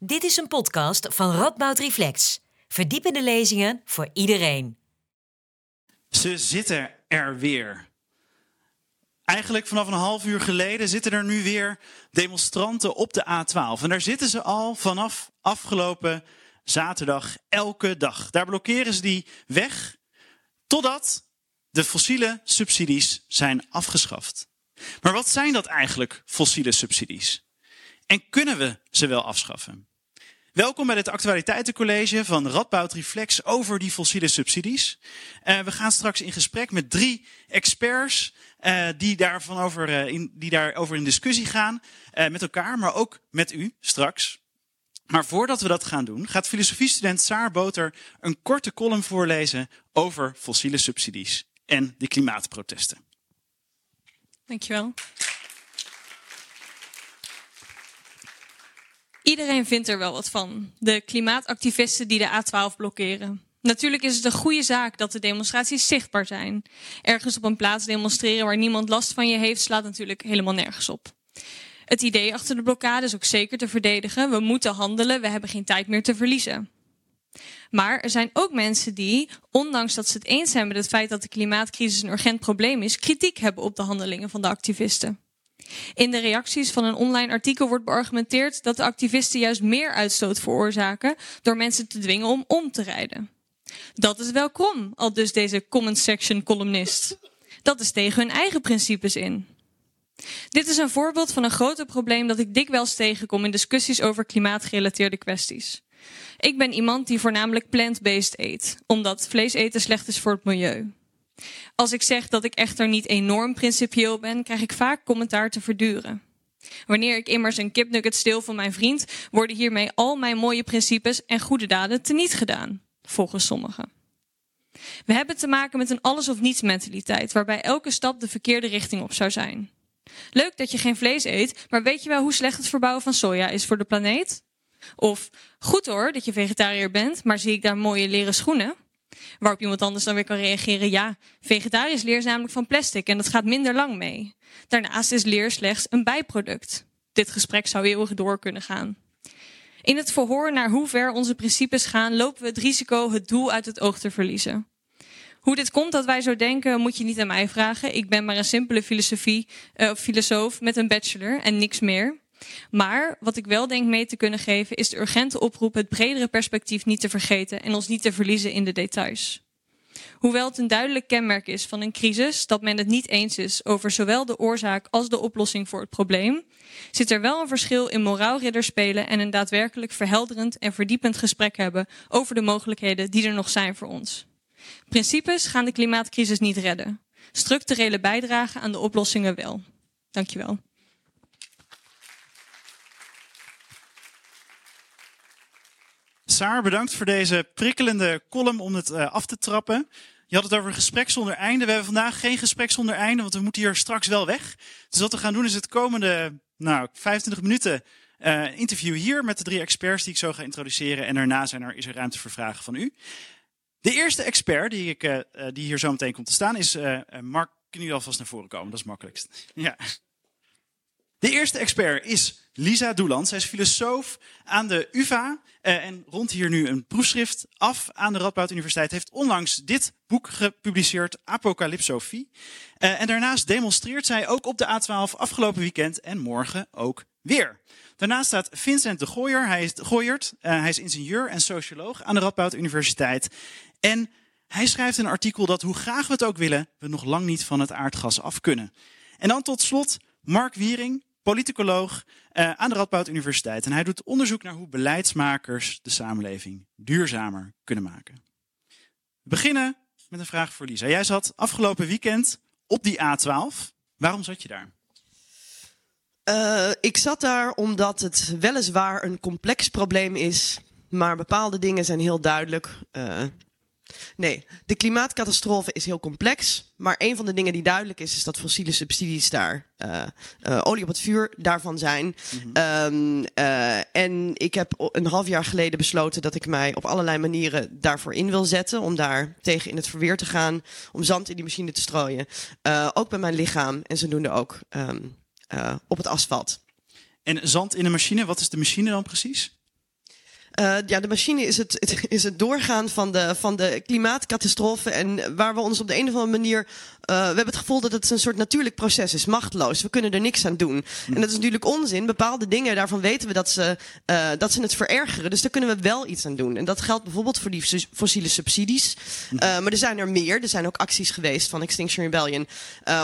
Dit is een podcast van Radboud Reflex. Verdiepende lezingen voor iedereen. Ze zitten er weer. Eigenlijk vanaf een half uur geleden zitten er nu weer demonstranten op de A12. En daar zitten ze al vanaf afgelopen zaterdag elke dag. Daar blokkeren ze die weg totdat de fossiele subsidies zijn afgeschaft. Maar wat zijn dat eigenlijk, fossiele subsidies? En kunnen we ze wel afschaffen? Welkom bij het actualiteitencollege van Radboud Reflex over die fossiele subsidies. Uh, we gaan straks in gesprek met drie experts uh, die, daarvan over, uh, in, die daarover in discussie gaan. met elkaar, maar ook met u straks. Maar voordat we dat gaan doen, gaat filosofiestudent Saar Boter een korte column voorlezen over fossiele subsidies en de klimaatprotesten. Dankjewel. Iedereen vindt er wel wat van. De klimaatactivisten die de A12 blokkeren. Natuurlijk is het een goede zaak dat de demonstraties zichtbaar zijn. Ergens op een plaats demonstreren waar niemand last van je heeft, slaat natuurlijk helemaal nergens op. Het idee achter de blokkade is ook zeker te verdedigen. We moeten handelen, we hebben geen tijd meer te verliezen. Maar er zijn ook mensen die, ondanks dat ze het eens zijn met het feit dat de klimaatcrisis een urgent probleem is, kritiek hebben op de handelingen van de activisten. In de reacties van een online artikel wordt beargumenteerd dat de activisten juist meer uitstoot veroorzaken door mensen te dwingen om om te rijden. Dat is wel krom, al dus deze comment section columnist. Dat is tegen hun eigen principes in. Dit is een voorbeeld van een groter probleem dat ik dikwijls tegenkom in discussies over klimaatgerelateerde kwesties. Ik ben iemand die voornamelijk plant-based eet, omdat vlees eten slecht is voor het milieu. Als ik zeg dat ik echter niet enorm principieel ben, krijg ik vaak commentaar te verduren. Wanneer ik immers een kipnugget stil van mijn vriend, worden hiermee al mijn mooie principes en goede daden teniet gedaan, volgens sommigen. We hebben te maken met een alles of niets mentaliteit, waarbij elke stap de verkeerde richting op zou zijn. Leuk dat je geen vlees eet, maar weet je wel hoe slecht het verbouwen van soja is voor de planeet? Of goed hoor dat je vegetariër bent, maar zie ik daar mooie leren schoenen? Waarop iemand anders dan weer kan reageren: ja, vegetarisch leer is namelijk van plastic en dat gaat minder lang mee. Daarnaast is leer slechts een bijproduct. Dit gesprek zou eeuwig door kunnen gaan. In het verhoor naar hoe ver onze principes gaan, lopen we het risico het doel uit het oog te verliezen. Hoe dit komt dat wij zo denken, moet je niet aan mij vragen. Ik ben maar een simpele filosofie, uh, filosoof met een bachelor en niks meer. Maar wat ik wel denk mee te kunnen geven, is de urgente oproep het bredere perspectief niet te vergeten en ons niet te verliezen in de details. Hoewel het een duidelijk kenmerk is van een crisis dat men het niet eens is over zowel de oorzaak als de oplossing voor het probleem, zit er wel een verschil in moraalridder spelen en een daadwerkelijk verhelderend en verdiepend gesprek hebben over de mogelijkheden die er nog zijn voor ons. Principes gaan de klimaatcrisis niet redden. Structurele bijdrage aan de oplossingen wel. Dankjewel. Saar, bedankt voor deze prikkelende column om het uh, af te trappen. Je had het over een gesprek zonder einde. We hebben vandaag geen gesprek zonder einde, want we moeten hier straks wel weg. Dus wat we gaan doen is het komende nou, 25 minuten uh, interview hier met de drie experts die ik zo ga introduceren. En daarna zijn er, is er ruimte voor vragen van u. De eerste expert die, ik, uh, die hier zo meteen komt te staan is Mark. Kun je alvast naar voren komen? Dat is makkelijkst. Ja. De eerste expert is Lisa Doeland. Zij is filosoof aan de UvA uh, en rond hier nu een proefschrift af aan de Radboud Universiteit. Heeft onlangs dit boek gepubliceerd, Apocalypsofie. Uh, en daarnaast demonstreert zij ook op de A12 afgelopen weekend en morgen ook weer. Daarnaast staat Vincent de Gooyer. Hij is. Uh, hij is ingenieur en socioloog aan de Radboud Universiteit. En hij schrijft een artikel dat hoe graag we het ook willen, we nog lang niet van het aardgas af kunnen. En dan tot slot Mark Wiering, politicoloog uh, aan de Radboud Universiteit. En hij doet onderzoek naar hoe beleidsmakers de samenleving duurzamer kunnen maken. We beginnen met een vraag voor Lisa. Jij zat afgelopen weekend op die A12. Waarom zat je daar? Uh, ik zat daar omdat het weliswaar een complex probleem is, maar bepaalde dingen zijn heel duidelijk. Uh, Nee, de klimaatcatastrofe is heel complex. Maar een van de dingen die duidelijk is, is dat fossiele subsidies daar uh, uh, olie op het vuur daarvan zijn. Mm -hmm. um, uh, en ik heb een half jaar geleden besloten dat ik mij op allerlei manieren daarvoor in wil zetten. Om daar tegen in het verweer te gaan. Om zand in die machine te strooien. ook bij mijn lichaam en zodoende ook um, op het asfalt. En zand in de machine, wat is de machine dan precies? Uh, ja, de machine is het, het, is het doorgaan van de, van de klimaatcatastrofe. En waar we ons op de een of andere manier. Uh, we hebben het gevoel dat het een soort natuurlijk proces is, machteloos. We kunnen er niks aan doen. En dat is natuurlijk onzin. Bepaalde dingen, daarvan weten we dat ze, uh, dat ze het verergeren. Dus daar kunnen we wel iets aan doen. En dat geldt bijvoorbeeld voor die fossiele subsidies. maar er zijn er meer. Er zijn ook acties geweest van Extinction Rebellion.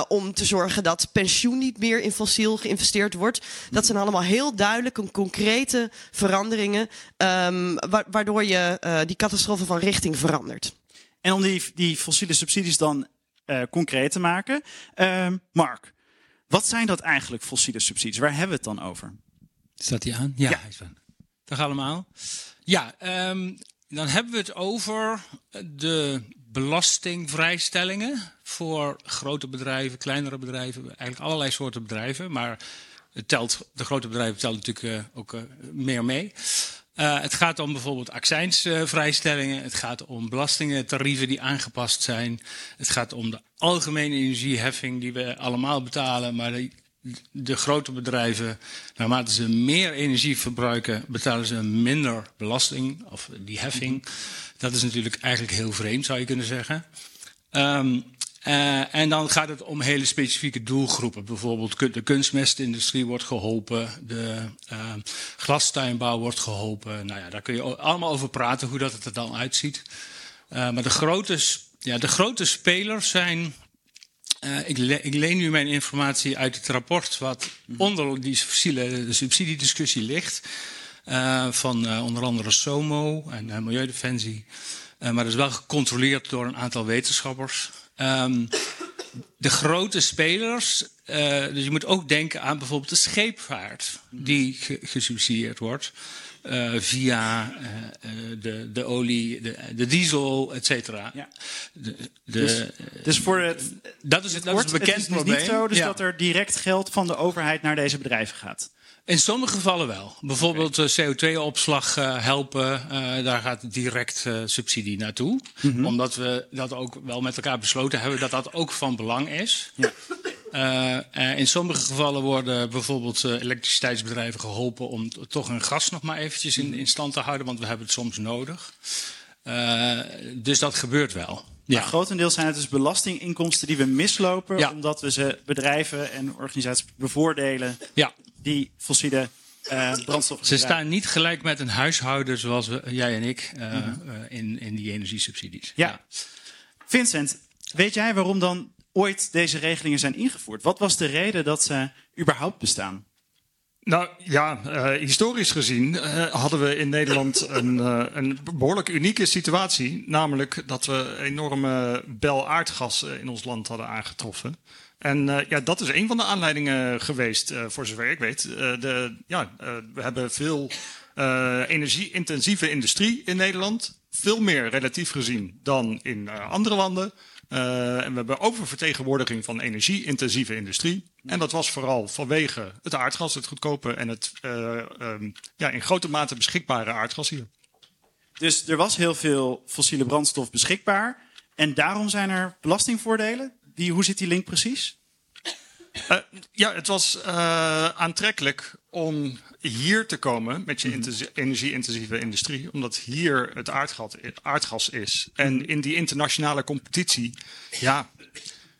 om te zorgen dat pensioen niet meer in fossiel geïnvesteerd wordt. Dat zijn allemaal heel duidelijke, concrete veranderingen. Um, waardoor je uh, die catastrofe van richting verandert. En om die, die fossiele subsidies dan uh, concreet te maken. Uh, Mark, wat zijn dat eigenlijk, fossiele subsidies? Waar hebben we het dan over? Staat die aan? Ja, ja. hij. Dag allemaal. Ja, um, dan hebben we het over de belastingvrijstellingen voor grote bedrijven, kleinere bedrijven, eigenlijk allerlei soorten bedrijven. Maar het telt, de grote bedrijven tellen natuurlijk uh, ook uh, meer mee. Uh, het gaat om bijvoorbeeld accijnsvrijstellingen. het gaat om belastingentarieven die aangepast zijn. Het gaat om de algemene energieheffing die we allemaal betalen. Maar de, de grote bedrijven, naarmate ze meer energie verbruiken, betalen ze minder belasting of die heffing. Dat is natuurlijk eigenlijk heel vreemd, zou je kunnen zeggen. Um, uh, en dan gaat het om hele specifieke doelgroepen. Bijvoorbeeld de kunstmestindustrie wordt geholpen, de uh, glastuinbouw wordt geholpen. Nou ja, daar kun je allemaal over praten hoe dat het er dan uitziet. Uh, maar de grote, ja, de grote spelers zijn. ik, le ik, leen nu mijn informatie uit het rapport wat onder die fossiele subsidiediscussie ligt. van onder andere SOMO en Milieudefensie. maar dat is wel gecontroleerd door een aantal wetenschappers. Um, de grote spelers, uh, dus je moet ook denken aan bijvoorbeeld de scheepvaart die gesubsidieerd wordt. Uh, via uh, de, de olie, de, de diesel, et cetera. Ja. De, de, dus, dus, voor het, dat is, het, dat is een bekend het is probleem. niet zo dus ja. dat er direct geld van de overheid naar deze bedrijven gaat. In sommige gevallen wel. Bijvoorbeeld okay. CO2-opslag uh, helpen, uh, daar gaat direct subsidie naartoe. Mm -hmm. Omdat we dat ook wel met elkaar besloten hebben dat dat ook van belang is. Ja. in sommige gevallen worden bijvoorbeeld elektriciteitsbedrijven geholpen om toch hun gas nog maar eventjes in, in stand te houden, want we hebben het soms nodig. dus dat gebeurt wel. Ja. Maar grotendeels zijn het dus belastinginkomsten die we mislopen, ja. omdat we ze bedrijven en organisaties bevoordelen ja die fossiele uh, brandstoffen. Ze staan niet gelijk met een huishouden zoals we, jij en ik uh, mm -hmm. uh, in, in die energiesubsidies. Ja. ja. Vincent, weet jij waarom dan ooit deze regelingen zijn ingevoerd? Wat was de reden dat ze überhaupt bestaan? Nou ja, uh, historisch gezien uh, hadden we in Nederland een, uh, een behoorlijk unieke situatie. Namelijk dat we enorme bel aardgas in ons land hadden aangetroffen. En ja, dat is een van de aanleidingen geweest, voor zover ik weet. De, ja, we hebben veel energie-intensieve industrie in Nederland. Veel meer relatief gezien dan in andere landen. en we hebben oververtegenwoordiging van energie-intensieve industrie. En dat was vooral vanwege het aardgas, het goedkope en het um, ja, in grote mate beschikbare aardgas hier. Dus er was heel veel fossiele brandstof beschikbaar. En daarom zijn er belastingvoordelen? Hoe zit die link precies? Uh, ja, het was uh, aantrekkelijk om hier te komen met je mhm. energie-intensieve industrie, omdat hier het aardgas, aardgas is. En mhm. in die internationale competitie, ja,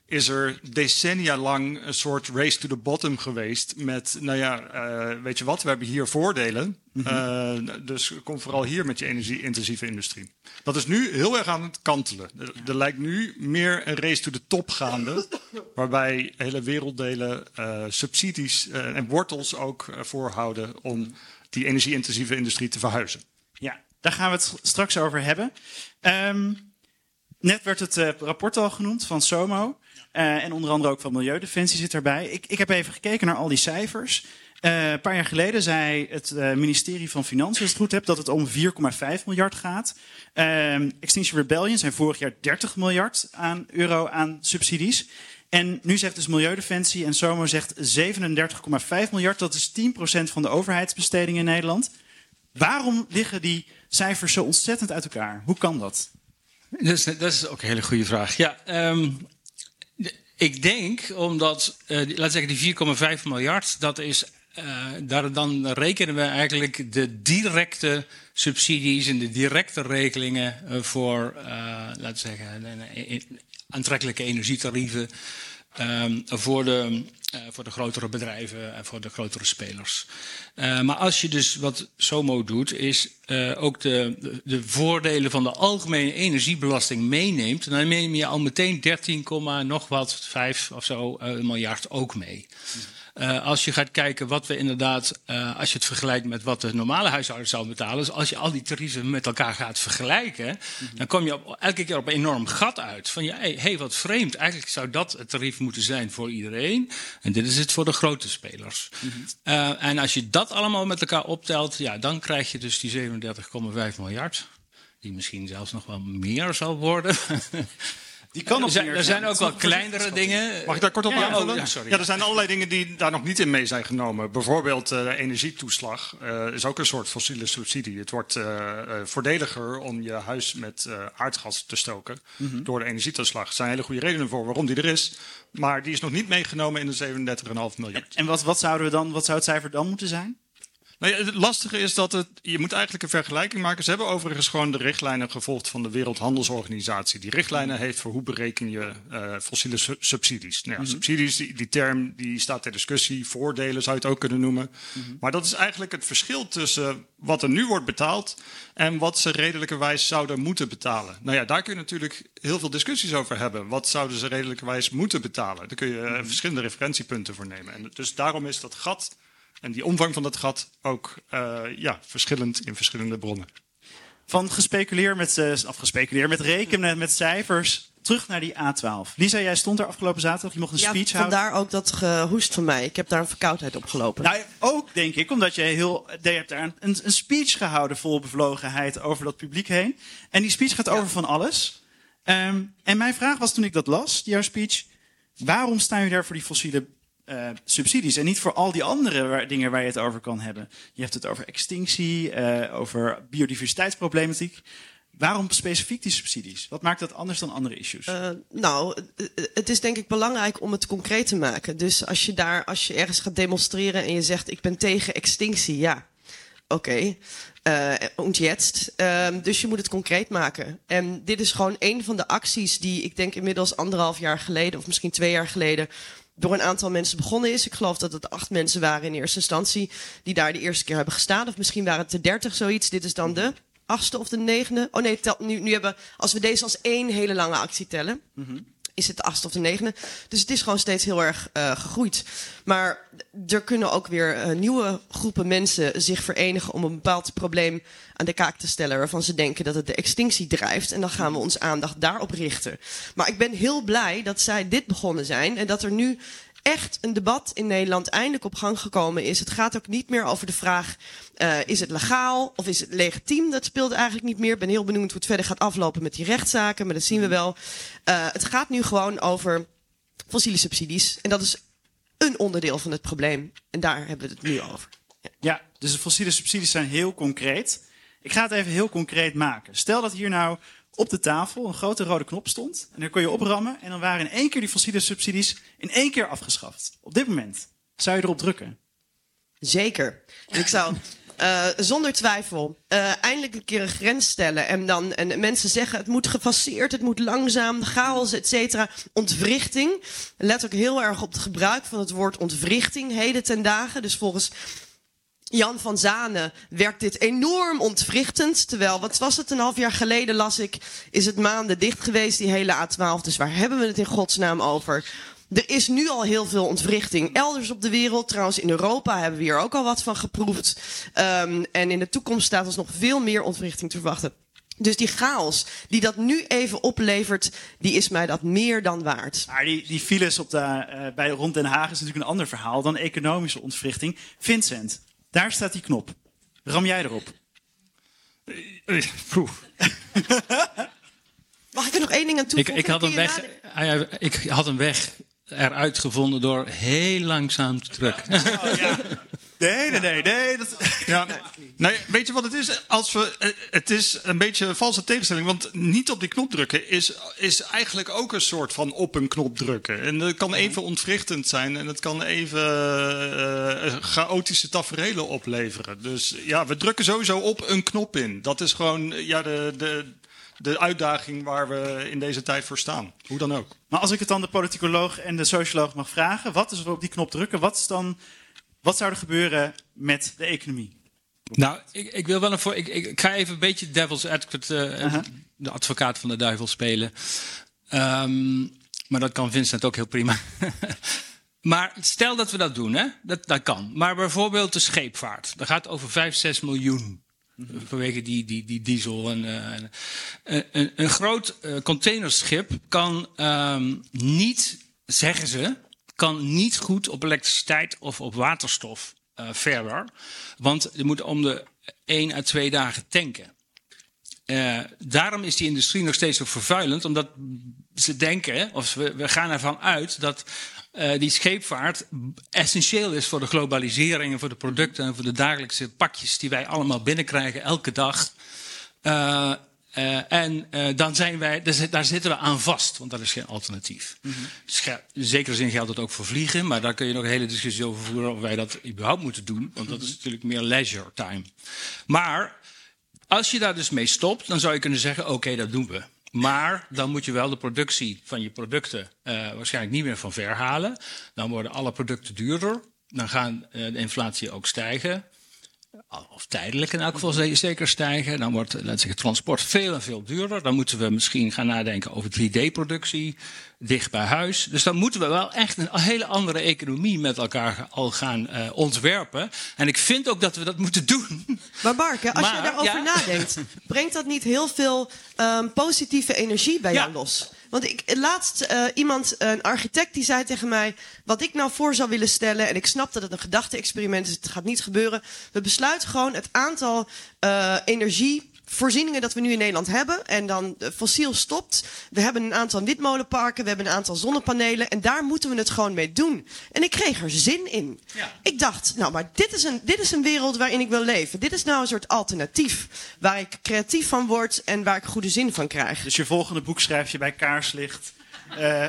is er decennia lang een soort race to the bottom geweest. Met, nou ja, uh, weet je wat, we hebben hier voordelen. Mm -hmm. uh, dus kom vooral hier met je energie-intensieve industrie. Dat is nu heel erg aan het kantelen. Er, er, lijkt nu meer een race to the top gaande. waarbij hele werelddelen uh, subsidies en wortels ook voorhouden om die energie-intensieve industrie te verhuizen. Ja, daar gaan we het straks over hebben. Um, net werd het rapport al genoemd van SOMO. Uh, en onder andere ook van Milieudefensie zit erbij. Ik, ik heb even gekeken naar al die cijfers. Uh, een paar jaar geleden zei het ministerie van Financiën, als het goed heb, dat het om 4,5 miljard gaat. Extinction Rebellion zijn vorig jaar 30 miljard aan euro aan subsidies. En nu zegt dus Milieudefensie en SOMO zegt 37,5 miljard. Dat is 10% van de overheidsbesteding in Nederland. Waarom liggen die cijfers zo ontzettend uit elkaar? Hoe kan dat? Dat is, dat is ook een hele goede vraag. Ja, um, ik denk omdat, uh, laten we zeggen, die 4,5 miljard, dat is uh, daar, dan rekenen we eigenlijk de directe subsidies en de directe regelingen uh, voor, laten we zeggen, aantrekkelijke energietarieven um, voor de uh, voor de grotere bedrijven en voor de grotere spelers. Uh, maar als je dus wat SOMO doet, is uh, ook de, de, de, voordelen van de algemene energiebelasting meeneemt, dan neem je al meteen 13, nog wat, 5 of zo miljard ook mee. Uh, als je gaat kijken wat we inderdaad, uh, als je het vergelijkt met wat de normale huishouden zou betalen, dus als je al die tarieven met elkaar gaat vergelijken, mm -hmm. dan kom je op, elke keer op een enorm gat uit. Van ja, hé, hey, wat vreemd. Eigenlijk zou dat het tarief moeten zijn voor iedereen. En dit is het voor de grote spelers. Mm -hmm. uh, en als je dat allemaal met elkaar optelt, ja, dan krijg je dus die 37,5 miljard. Die misschien zelfs nog wel meer zal worden. Die kan nog zijn, er zijn ook wel kleinere dingen. Mag ik daar kort op ja, aanvullen? oh, ja, sorry. ja, er zijn allerlei dingen die daar nog niet in mee zijn genomen. Bijvoorbeeld uh, de energietoeslag uh, is ook een soort fossiele subsidie. Het wordt uh, voordeliger om je huis met aardgas te stoken mm -hmm. door de energietoeslag. Er zijn hele goede redenen voor waarom die er is. Maar die is nog niet meegenomen in de 37,5 miljard. En wat, wat, zouden we dan, wat zou het cijfer dan moeten zijn? Nou ja, het lastige is dat het, je moet eigenlijk een vergelijking maken. Ze hebben overigens gewoon de richtlijnen gevolgd van de Wereldhandelsorganisatie. Die richtlijnen heeft voor hoe bereken je uh, fossiele su subsidies. Nou ja, mm -hmm. Subsidies, die, die, term die staat ter discussie. Voordelen zou je het ook kunnen noemen. Mm -hmm. Maar dat is eigenlijk het verschil tussen wat er nu wordt betaald en wat ze redelijkerwijs zouden moeten betalen. Nou ja, daar kun je natuurlijk heel veel discussies over hebben. Wat zouden ze redelijkerwijs moeten betalen? Daar kun je uh, mm -hmm. verschillende referentiepunten voor nemen. En dus daarom is dat gat en die omvang van dat gat ook uh, ja, verschillend in verschillende bronnen. Van gespeculeerd met, uh, afgespeculeerd met rekenen, met cijfers, terug naar die A12. Lisa, jij stond er afgelopen zaterdag, je mocht een ja, speech vandaar houden. ook dat gehoest van mij. Ik heb daar een verkoudheid opgelopen. Nou, ook denk ik, omdat je heel, je hebt daar een, een speech gehouden vol bevlogenheid over dat publiek heen. En die speech gaat ja. over van alles. Um, en mijn vraag was toen ik dat las, jouw speech, waarom staan jullie daar voor die fossiele uh, subsidies en niet voor al die andere dingen waar je het over kan hebben. Je hebt het over extinctie, uh, over biodiversiteitsproblematiek. Waarom specifiek die subsidies? Wat maakt dat anders dan andere issues? Uh, nou, het is denk ik belangrijk om het concreet te maken. Dus als je daar, als je ergens gaat demonstreren en je zegt ik ben tegen extinctie, ja, oké. Okay. Uh, dus je moet het concreet maken. En dit is gewoon een van de acties die ik denk inmiddels anderhalf jaar geleden, of misschien twee jaar geleden, door een aantal mensen begonnen is. Ik geloof dat het acht mensen waren in eerste instantie die daar de eerste keer hebben gestaan. Of misschien waren het er dertig zoiets. Dit is dan de achtste of de negende. Oh nee, tel, nu, nu hebben, als we deze als één hele lange actie tellen, -hmm. Is het de achtste of de negende. Dus het is gewoon steeds heel erg uh, gegroeid. Maar er kunnen ook weer uh, nieuwe groepen mensen zich verenigen om een bepaald probleem aan de kaak te stellen waarvan ze denken dat het de extinctie drijft. En dan gaan we onze aandacht daarop richten. Maar ik ben heel blij dat zij dit begonnen zijn en dat er nu echt een debat in Nederland eindelijk op gang gekomen is. Het gaat ook niet meer over de vraag: uh, is het legaal of is het legitiem? Dat speelt eigenlijk niet meer. Ik ben heel benieuwd hoe het verder gaat aflopen met die rechtszaken, maar dat zien we wel. Uh, het gaat nu gewoon over fossiele subsidies. En dat is een onderdeel van het probleem. En daar hebben we het nu over. Ja, ja dus de fossiele subsidies zijn heel concreet. Ik ga het even heel concreet maken. Stel dat hier nou op de tafel een grote rode knop stond. En dan kon je oprammen. En dan waren in één keer die fossiele subsidies in één keer afgeschaft. Op dit moment. Zou je erop drukken? Zeker. Ik zou uh, zonder twijfel uh, eindelijk een keer een grens stellen. En dan en mensen zeggen het moet gefaseerd, het moet langzaam, chaos, et cetera. Ontwrichting. Let ook heel erg op het gebruik van het woord ontwrichting heden ten dagen. Dus volgens Jan van Zanen werkt dit enorm ontwrichtend. Terwijl, wat was het een half jaar geleden, las ik, is het maanden dicht geweest, die hele A12. Dus waar hebben we het in godsnaam over? Er is nu al heel veel ontwrichting. Elders op de wereld, trouwens in Europa, hebben we hier ook al wat van geproefd. Um, en in de toekomst staat ons nog veel meer ontwrichting te verwachten. Dus die chaos die dat nu even oplevert, die is mij dat meer dan waard. Maar die, die files op de, uh, bij, rond Den Haag is natuurlijk een ander verhaal dan economische ontwrichting. Vincent, daar staat die knop. Ram jij erop? Mag ik er nog één ding aan toevoegen? Ik, ik, had, een weg, ik had een weg eruit gevonden door heel langzaam te drukken. Oh, ja. Nee, nee, nee, nee. Dat... Ja, nee, weet je wat het is? Als we, eh, het is een beetje een valse tegenstelling, want niet op die knop drukken is, is eigenlijk ook een soort van op een knop drukken. En dat kan even ontwrichtend zijn en het kan even uh, chaotische taferelen opleveren. Dus ja, we drukken sowieso op een knop in. Dat is gewoon ja, de, de, de uitdaging waar we in deze tijd voor staan. Hoe dan ook. Maar als ik het dan de politicoloog en de socioloog mag vragen, wat is er op die knop drukken? Wat, is dan, wat zou er gebeuren met de economie? Nou, ik, ik wil wel een voor. Ik, ik, ga even een beetje devil's advocate, uh, de advocaat van de duivel spelen. Um, maar dat kan Vincent ook heel prima. maar stel dat we dat doen, hè? Dat, dat kan. Maar bijvoorbeeld de scheepvaart. Dat gaat over 5, 6 miljoen Vanwege die, die, die diesel. En, uh, een, een, groot containerschip kan um, niet, zeggen ze, kan niet goed op elektriciteit of op waterstof uh, verder. Want je moet om de 1 à 2 dagen tanken. daarom is die industrie nog steeds zo vervuilend, omdat ze denken, of we, we gaan ervan uit, dat uh, die scheepvaart essentieel is voor de globalisering en voor de producten en voor de dagelijkse pakjes die wij allemaal binnenkrijgen elke dag. Uh, uh, en dan zijn wij, daar zitten we aan vast, want dat is geen alternatief. Mm -hmm. In zekere zin geldt dat ook voor vliegen, maar daar kun je nog een hele discussie over voeren of wij dat überhaupt moeten doen, want dat is natuurlijk meer leisure time. Maar als je daar dus mee stopt, dan zou je kunnen zeggen: oké, okay, dat doen we. Maar dan moet je wel de productie van je producten uh, waarschijnlijk niet meer van ver halen. Dan worden alle producten duurder. Dan gaan uh, de inflatie ook stijgen. Of tijdelijk in elk geval zeker stijgen. Dan wordt laten zeggen, transport veel en veel duurder. Dan moeten we misschien gaan nadenken over 3D-productie dicht bij huis. Dus dan moeten we wel echt een hele andere economie met elkaar al gaan uh, ontwerpen. En ik vind ook dat we dat moeten doen. Maar Mark, als maar, je daarover ja? nadenkt, brengt dat niet heel veel um, positieve energie bij ja. jou los? Want ik laatst uh, iemand, een architect, die zei tegen mij: wat ik nou voor zou willen stellen, en ik snap dat het een gedachte-experiment is, het gaat niet gebeuren. We besluiten gewoon het aantal uh, energie voorzieningen dat we nu in Nederland hebben. En dan fossiel stopt. We hebben een aantal windmolenparken, we hebben een aantal zonnepanelen. En daar moeten we het gewoon mee doen. En ik kreeg er zin in. Ja. Ik dacht, nou, maar dit is, een, dit is een wereld waarin ik wil leven. Dit is nou een soort alternatief. Waar ik creatief van word en waar ik goede zin van krijg. Dus je volgende boek schrijf je bij kaarslicht. Uh,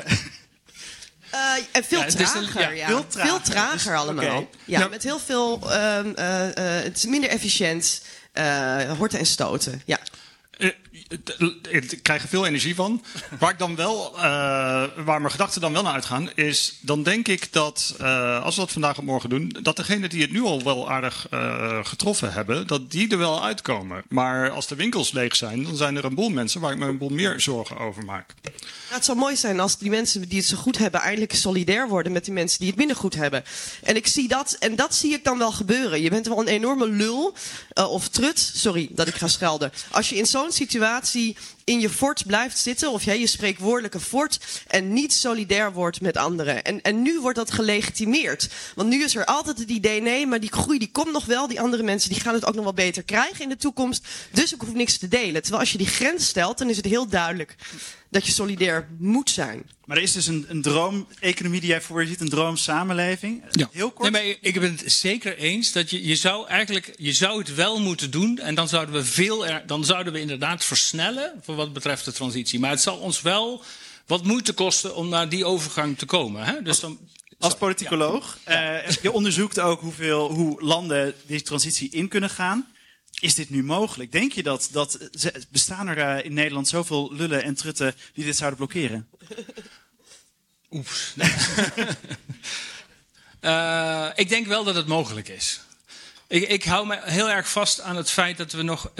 Uh, en veel ja, trager, een, ja. Veel trager, veel trager dus, allemaal. Okay. Ja, ja, met heel veel... Uh, uh, het is minder efficiënt. Horten en stoten, ja. Ik krijg er veel energie van. Waar ik dan wel, uh, waar mijn gedachten dan wel naar uitgaan, is dan denk ik dat uh, als we dat vandaag of morgen doen, dat degenen die het nu al wel aardig uh, getroffen hebben, dat die er wel uitkomen. Maar als de winkels leeg zijn, dan zijn er een boel mensen waar ik me een boel meer zorgen over maak. Het zou mooi zijn als die mensen die het zo goed hebben, eindelijk solidair worden met die mensen die het minder goed hebben. En ik zie dat, en dat zie ik dan wel gebeuren. Je bent wel een enorme lul of trut, sorry dat ik ga schelden. Als je in zo'n situatie organisatie in je fort blijft zitten, of jij je spreekwoordelijke fort, en niet solidair wordt met anderen. En, en nu wordt dat gelegitimeerd. Want nu is er altijd het idee, nee, maar die groei die komt nog wel. Die andere mensen die gaan het ook nog wel beter krijgen in de toekomst. Dus ik hoef niks te delen. Terwijl als je die grens stelt, dan is het heel duidelijk dat je solidair moet zijn. Maar er is dus een, een droom-economie die jij voor je ziet, een droomsamenleving. Ja. Heel kort. Nee, maar ik ben het zeker eens dat je, je zou eigenlijk, je zou het wel moeten doen. En dan zouden we veel, er, dan zouden we inderdaad versnellen voor wat betreft de transitie. Maar het zal ons wel wat moeite kosten om naar die overgang te komen. Hè? Dus dan, als politicoloog, ja. uh, je onderzoekt ook hoeveel, hoe landen die transitie in kunnen gaan. Is dit nu mogelijk? Denk je dat, dat bestaan er uh, in Nederland zoveel lullen en trutten die dit zouden blokkeren? Oeps. uh, ik denk wel dat het mogelijk is. Ik, ik, hou me heel erg vast aan het feit dat we nog.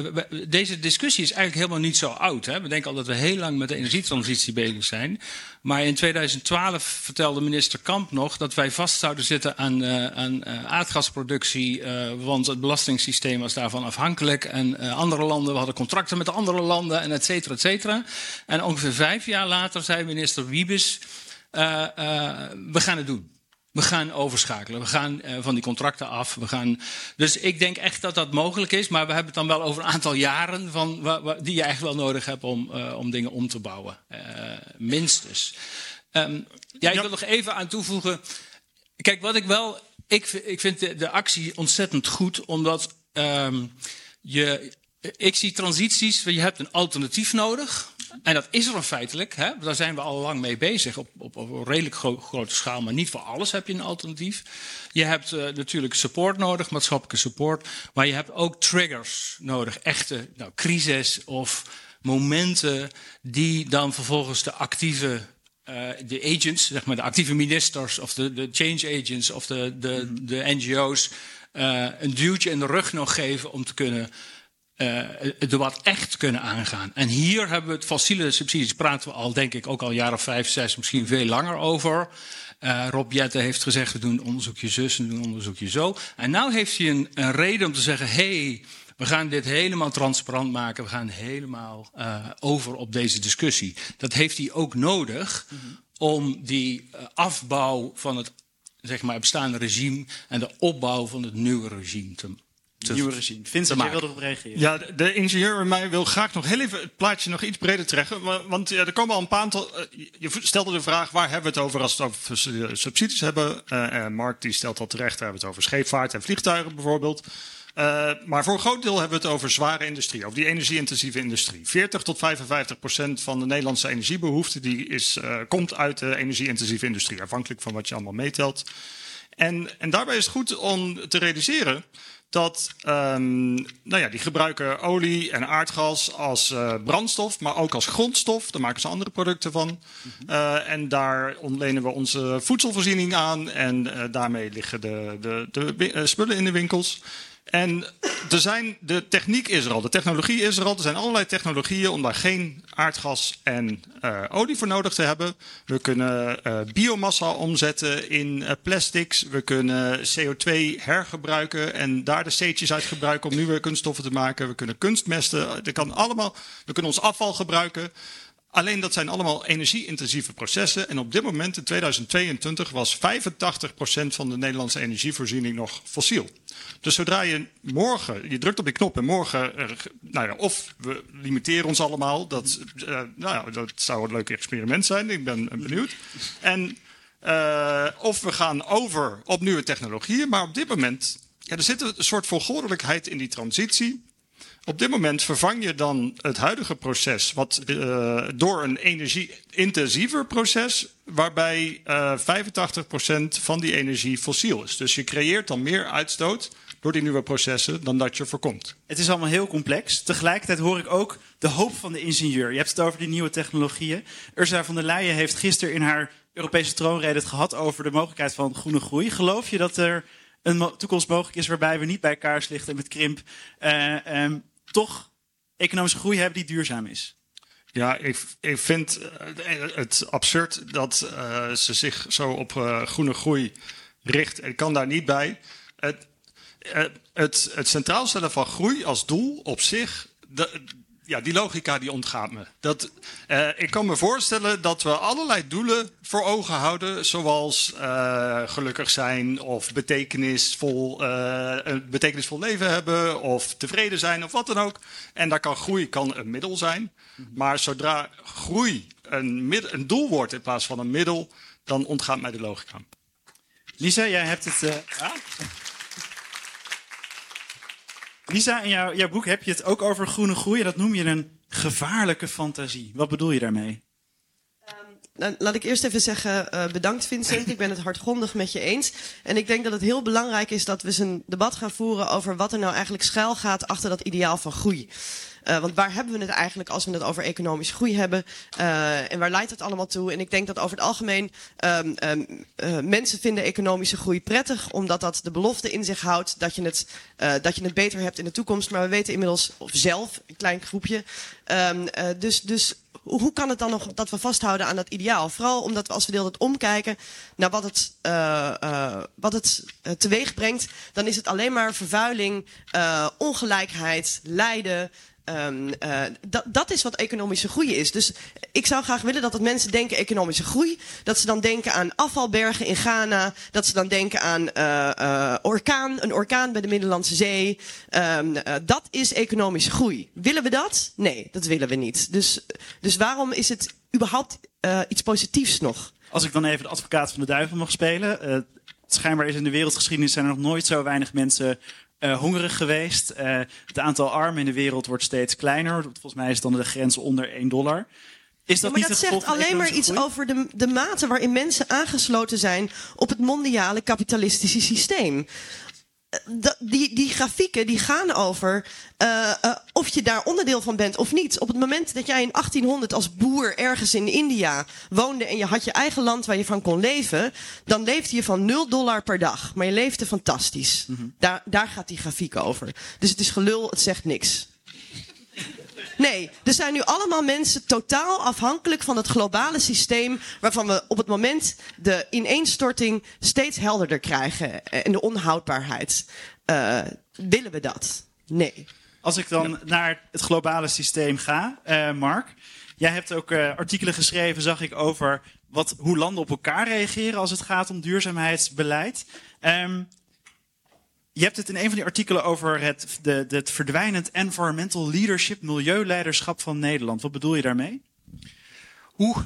Deze discussie is eigenlijk helemaal niet zo oud. Hè? We denken al dat we heel lang met de energietransitie bezig zijn. Maar in 2012 vertelde minister Kamp nog dat wij vast zouden zitten aan, uh, aan uh, aardgasproductie. Uh, want het belastingssysteem was daarvan afhankelijk. En andere landen, we hadden contracten met andere landen en et cetera, et cetera. En ongeveer vijf jaar later zei minister Wiebes: We gaan het doen. We gaan overschakelen. We gaan uh, van die contracten af. We gaan... Dus ik denk echt dat dat mogelijk is. Maar we hebben het dan wel over een aantal jaren van, wa, wa, die je echt wel nodig hebt om, uh, om dingen om te bouwen. Uh, minstens. Um, ja, ik wil nog even aan toevoegen. Kijk, wat ik wel Ik, ik vind de, de actie ontzettend goed, omdat ehm, je, ik zie transities, je hebt een alternatief nodig. En dat is er feitelijk, hè? daar zijn we al lang mee bezig op, op, op een redelijk gro- grote schaal, maar niet voor alles heb je een alternatief. Je hebt eh, natuurlijk support nodig, maatschappelijke support, maar je hebt ook triggers nodig, echte nou, crisis of momenten die dan vervolgens de actieve eh, de agents, zeg maar de actieve ministers of de, de change agents of de, de, de NGO's eh, een duwtje in de rug nog geven om te kunnen eh het debat echt kunnen aangaan. En hier hebben we het fossiele subsidies, praten we al denk ik ook al jaar of vijf, zes, misschien veel langer over. Eh, Rob Jette heeft gezegd, we doen onderzoekje zus en doen onderzoekje zo. En nu heeft hij een, een reden om te zeggen, hey, we gaan dit helemaal transparant maken. We gaan helemaal eh, over op deze discussie. Dat heeft hij ook nodig om die afbouw van het zeg maar, bestaande regime en de opbouw van het nieuwe regime te, te Nieuwe regime. Vincent, jij wilde erop reageren. Ja, de- de ingenieur in mij wil graag nog heel even het plaatje nog iets breder trekken. wa- Want ja, er komen al een paar aantal. eh, Je stelde de vraag waar hebben we het over als we het over su- subsidies hebben. Eh, eh, Mark die stelt dat terecht. Daar hebben we het over scheepvaart en vliegtuigen bijvoorbeeld. Eh, maar voor een groot deel hebben we het over zware industrie, over die energie-intensieve industrie. 40 tot 55 procent van de Nederlandse energiebehoefte die is, eh, komt uit de energie-intensieve industrie, afhankelijk van wat je allemaal meetelt. En, en daarbij is het goed om te realiseren dat ehm, nou ja, die gebruiken olie en aardgas als eh, brandstof, maar ook als grondstof. Daar maken ze andere producten van. Eh, en daar ontlenen we onze voedselvoorziening aan. En eh, daarmee liggen de, de, de spullen in de winkels. En er zijn, de techniek is er al, de technologie is er al. Er zijn allerlei technologieën om daar geen aardgas en eh, olie voor nodig te hebben. We kunnen eh, biomassa omzetten in eh, plastics. We kunnen CO2 hergebruiken en daar de steetjes uit gebruiken om nieuwe kunststoffen te maken. We kunnen kunstmesten. Dat kan allemaal. We kunnen ons afval gebruiken. Alleen dat zijn allemaal energie-intensieve processen. En op dit moment, in 2022, was 85% van de Nederlandse energievoorziening nog fossiel. Dus zodra je morgen, je drukt op die knop en morgen, eh, nou ja, of we limiteren ons allemaal, dat, eh, nou ja, dat zou een leuk experiment zijn. Ik ben benieuwd. En, eh, of we gaan over op nieuwe technologieën. Maar op dit moment, ja, er zit een soort volgordelijkheid in die transitie. Op dit moment vervang je dan het huidige proces wat, eh, door een energie-intensiever proces, waarbij eh 85% van die energie fossiel is. Dus je creëert dan meer uitstoot door die nieuwe processen dan dat je voorkomt. Het is allemaal heel complex. Tegelijkertijd hoor ik ook de hoop van de ingenieur. Je hebt het over die nieuwe technologieën. Ursula von der Leyen heeft gisteren in haar Europese troonrede het gehad over de mogelijkheid van groene groei. Geloof je dat er een toekomst mogelijk is waarbij we niet bij kaarslicht en met krimp ehm, toch economische groei hebben die duurzaam is? Ja, ik, ik vind eh, het absurd dat eh, ze zich zo op groene groei richt. Ik kan daar niet bij. Het, het, het centraal stellen van groei als doel op zich, ja, die logica die ontgaat me. Dat, eh, ik kan me voorstellen dat we allerlei doelen voor ogen houden, zoals eh, gelukkig zijn of betekenisvol, eh, een betekenisvol leven hebben of tevreden zijn of wat dan ook. En daar kan groei kan een middel zijn. Maar zodra groei een, mid- een doel wordt in plaats van een middel, dan ontgaat mij de logica. Lisa, jij hebt het. ah. Lisa, in jouw, boek heb je het ook over groene groei. Dat noem je een gevaarlijke fantasie. Wat bedoel je daarmee? Nou, laat ik eerst even zeggen, eh, bedankt Vincent. Ik ben het hardgrondig met je eens. En ik denk dat het heel belangrijk is dat we eens een debat gaan voeren over wat er nou eigenlijk schuil gaat achter dat ideaal van groei. Eh, want waar hebben we het eigenlijk als we het over economische groei hebben? Eh, en waar leidt het allemaal toe? En ik denk dat over het algemeen ehm, ehm, eh, mensen vinden economische groei prettig, omdat dat de belofte in zich houdt dat je het, dat je het beter hebt in de toekomst. Maar we weten inmiddels, of zelf, een klein groepje. ehm, eh, dus, dus hoe kan het dan nog dat we vasthouden aan dat ideaal? Vooral omdat we als we de hele tijd omkijken naar wat het, eh, wat het teweeg brengt, dan is het alleen maar vervuiling, ongelijkheid, lijden. Ehm, eh, dat, dat is wat economische groei is. Dus ik zou graag willen dat het mensen denken economische groei. Dat ze dan denken aan afvalbergen in Ghana. Dat ze dan denken aan eh, eh, orkaan, een orkaan bij de Middellandse Zee. Ehm, eh, dat is economische groei. Willen we dat? Nee, dat willen we niet. Dus, dus waarom is het überhaupt iets positiefs nog? Als ik dan even de advocaat van de duivel mag spelen. schijnbaar is in de wereldgeschiedenis zijn er nog nooit zo weinig mensen uh, hongerig geweest. Uh, het aantal armen in de wereld wordt steeds kleiner. Volgens mij is dan de grens onder 1 dollar. Is dat ja, maar niet dat zegt alleen maar iets over de, de mate waarin mensen aangesloten zijn op het mondiale kapitalistische systeem die, die grafieken die gaan over uh, uh, of je daar onderdeel van bent of niet. Op het moment dat jij in 1800 als boer ergens in India woonde en je had je eigen land waar je van kon leven, dan leefde je van 0 dollar per dag. Maar je leefde fantastisch. Mm -hmm. daar, daar gaat die grafiek over. Dus het is gelul, het zegt niks. Nee, er zijn nu allemaal mensen totaal afhankelijk van het globale systeem. waarvan we op het moment de ineenstorting steeds helderder krijgen. en de onhoudbaarheid. Uh, willen we dat? Nee. Als ik dan naar het globale systeem ga, uh, Mark. Jij hebt ook uh, artikelen geschreven, zag ik, over wat, hoe landen op elkaar reageren als het gaat om duurzaamheidsbeleid. Um, je hebt het in een van die artikelen over het, de, het verdwijnend environmental leadership, milieuleiderschap van Nederland. Wat bedoel je daarmee? Oeh,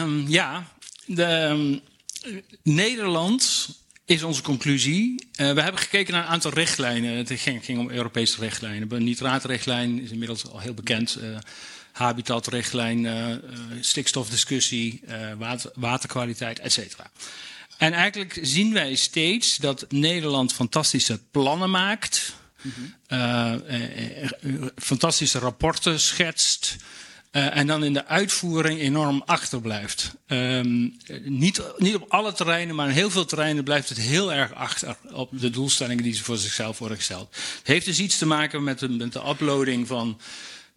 um, ja. De, um, Nederland is onze conclusie. Uh, we hebben gekeken naar een aantal richtlijnen. Het ging, ging om Europese richtlijnen. De nitraatrichtlijn is inmiddels al heel bekend. Uh, habitatrichtlijn, uh, stikstofdiscussie, water, waterkwaliteit, et cetera. En eigenlijk zien wij steeds dat Nederland fantastische plannen maakt, mm -hmm. uh, uh, fantastische rapporten schetst. Uh, en dan in de uitvoering enorm achterblijft. Um, niet, niet op alle terreinen, maar in heel veel terreinen blijft het heel erg achter op de doelstellingen die ze voor zichzelf worden gesteld. Het heeft dus iets te maken met de, met de uploading van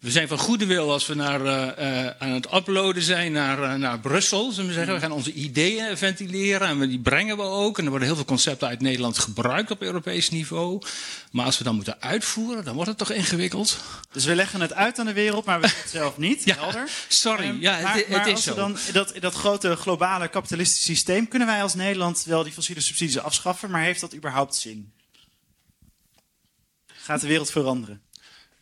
we zijn van goede wil als we naar, uh, aan het uploaden zijn naar, uh, naar Brussel. Zullen we, zeggen. we gaan onze ideeën ventileren en we, die brengen we ook. En er worden heel veel concepten uit Nederland gebruikt op Europees niveau. Maar als we dan moeten uitvoeren, dan wordt het toch ingewikkeld. Dus we leggen het uit aan de wereld, maar we doen het zelf niet. ja, helder. Sorry, um, ja, maar, het, maar het is als zo. dan dat, dat grote globale kapitalistische systeem, kunnen wij als Nederland wel die fossiele subsidies afschaffen, maar heeft dat überhaupt zin? Gaat de wereld veranderen?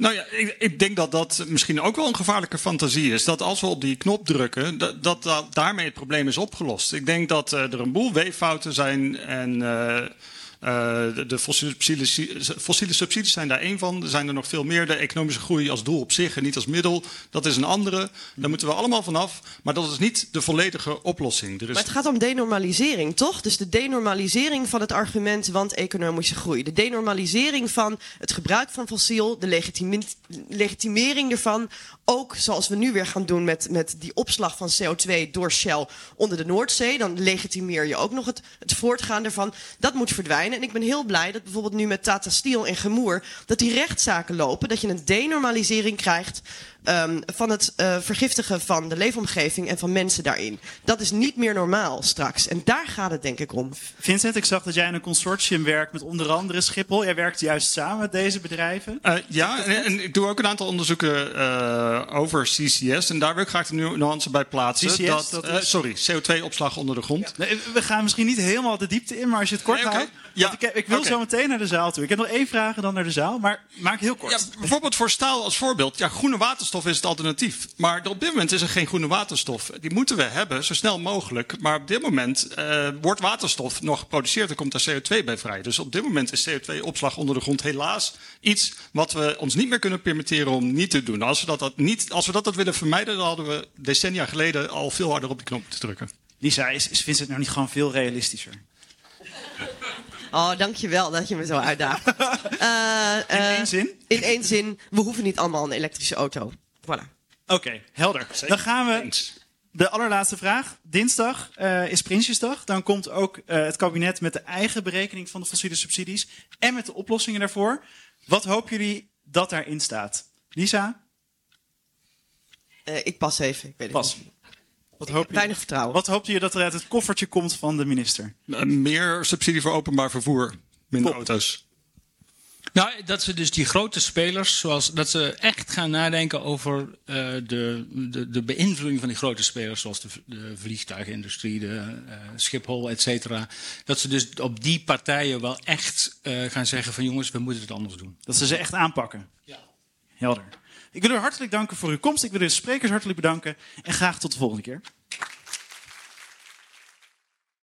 Nou ja, ik, ik, denk dat dat misschien ook wel een gevaarlijke fantasie is. Dat als we op die knop drukken, dat, dat, daarmee het probleem is opgelost. Ik denk dat uh, er een boel weeffouten zijn en uh, de, de fossiele, fossiele, subsidies zijn daar één van. Er zijn er nog veel meer. De economische groei als doel op zich en niet als middel, dat is een andere. Daar moeten we allemaal vanaf. Maar dat is niet de volledige oplossing. Maar het gaat om denormalisering, toch? Dus de denormalisering van het argument want economische groei. De denormalisering van het gebruik van fossiel, de legitimering ervan. Ook zoals we nu weer gaan doen met, met die opslag van CO2 door Shell onder de Noordzee. Dan legitimeer je ook nog het, het voortgaan ervan. Dat moet verdwijnen. En ik ben heel blij dat bijvoorbeeld nu met Tata Steel en Gemoer... dat die rechtszaken lopen, dat je een denormalisering krijgt... Um, van het uh, vergiftigen van de leefomgeving en van mensen daarin. Dat is niet meer normaal straks. En daar gaat het denk ik om. Vincent, ik zag dat jij in een consortium werkt met onder andere Schiphol. Jij werkt juist samen met deze bedrijven. Uh, ja, en, en, ik doe ook een aantal onderzoeken uh, over CCS. En daar wil ik graag de nuance bij plaatsen. CCS, dat, dat is... sorry, CO2-opslag onder de grond. Ja. Nee, we gaan misschien niet helemaal de diepte in, maar als je het kort nee, okay. houdt. Ja. Ik, ik, wil okay. zo meteen naar de zaal toe. Ik heb nog één vraag en dan naar de zaal, maar maak heel kort. Ja, bijvoorbeeld voor staal als voorbeeld. Ja, groene waterstof is het alternatief. Maar op dit moment is er geen groene waterstof. Die moeten we hebben, zo snel mogelijk. Maar op dit moment uh, wordt waterstof nog geproduceerd. Er komt daar CO2 bij vrij. Dus op dit moment is CO2-opslag onder de grond helaas iets wat we ons niet meer kunnen permitteren om niet te doen. Als we dat, dat, niet, als we dat, dat willen vermijden, dan hadden we decennia geleden al veel harder op die knop te drukken. Lisa, is, is Vincent nou niet gewoon veel realistischer? Oh, dankjewel dat je me zo uitdaagt. Uh, uh, in één zin? In één zin. We hoeven niet allemaal een elektrische auto. Voilà. Oké, okay, helder. Dan gaan we... De allerlaatste vraag. Dinsdag uh, is Prinsjesdag. Dan komt ook het kabinet met de eigen berekening van de fossiele subsidies. En met de oplossingen daarvoor. Wat hopen jullie dat daarin staat? Lisa? ik pas even. Ik weet pas. het niet. Wat hoop je, Weinig vertrouwen. Wat hoopt je dat er uit het koffertje komt van de minister? Meer subsidie voor openbaar vervoer. Minder Top. auto's. Nou, dat ze dus die grote spelers, zoals dat ze echt gaan nadenken over uh, de, de, de beïnvloeding van die grote spelers, zoals de, de vliegtuigindustrie, de uh, Schiphol, et cetera. Dat ze dus op die partijen wel echt uh, gaan zeggen van jongens, we moeten het anders doen. Dat ze ze echt aanpakken. Ja. Helder. Ik wil u hartelijk danken voor uw komst. Ik wil de sprekers hartelijk bedanken. En graag tot de volgende keer.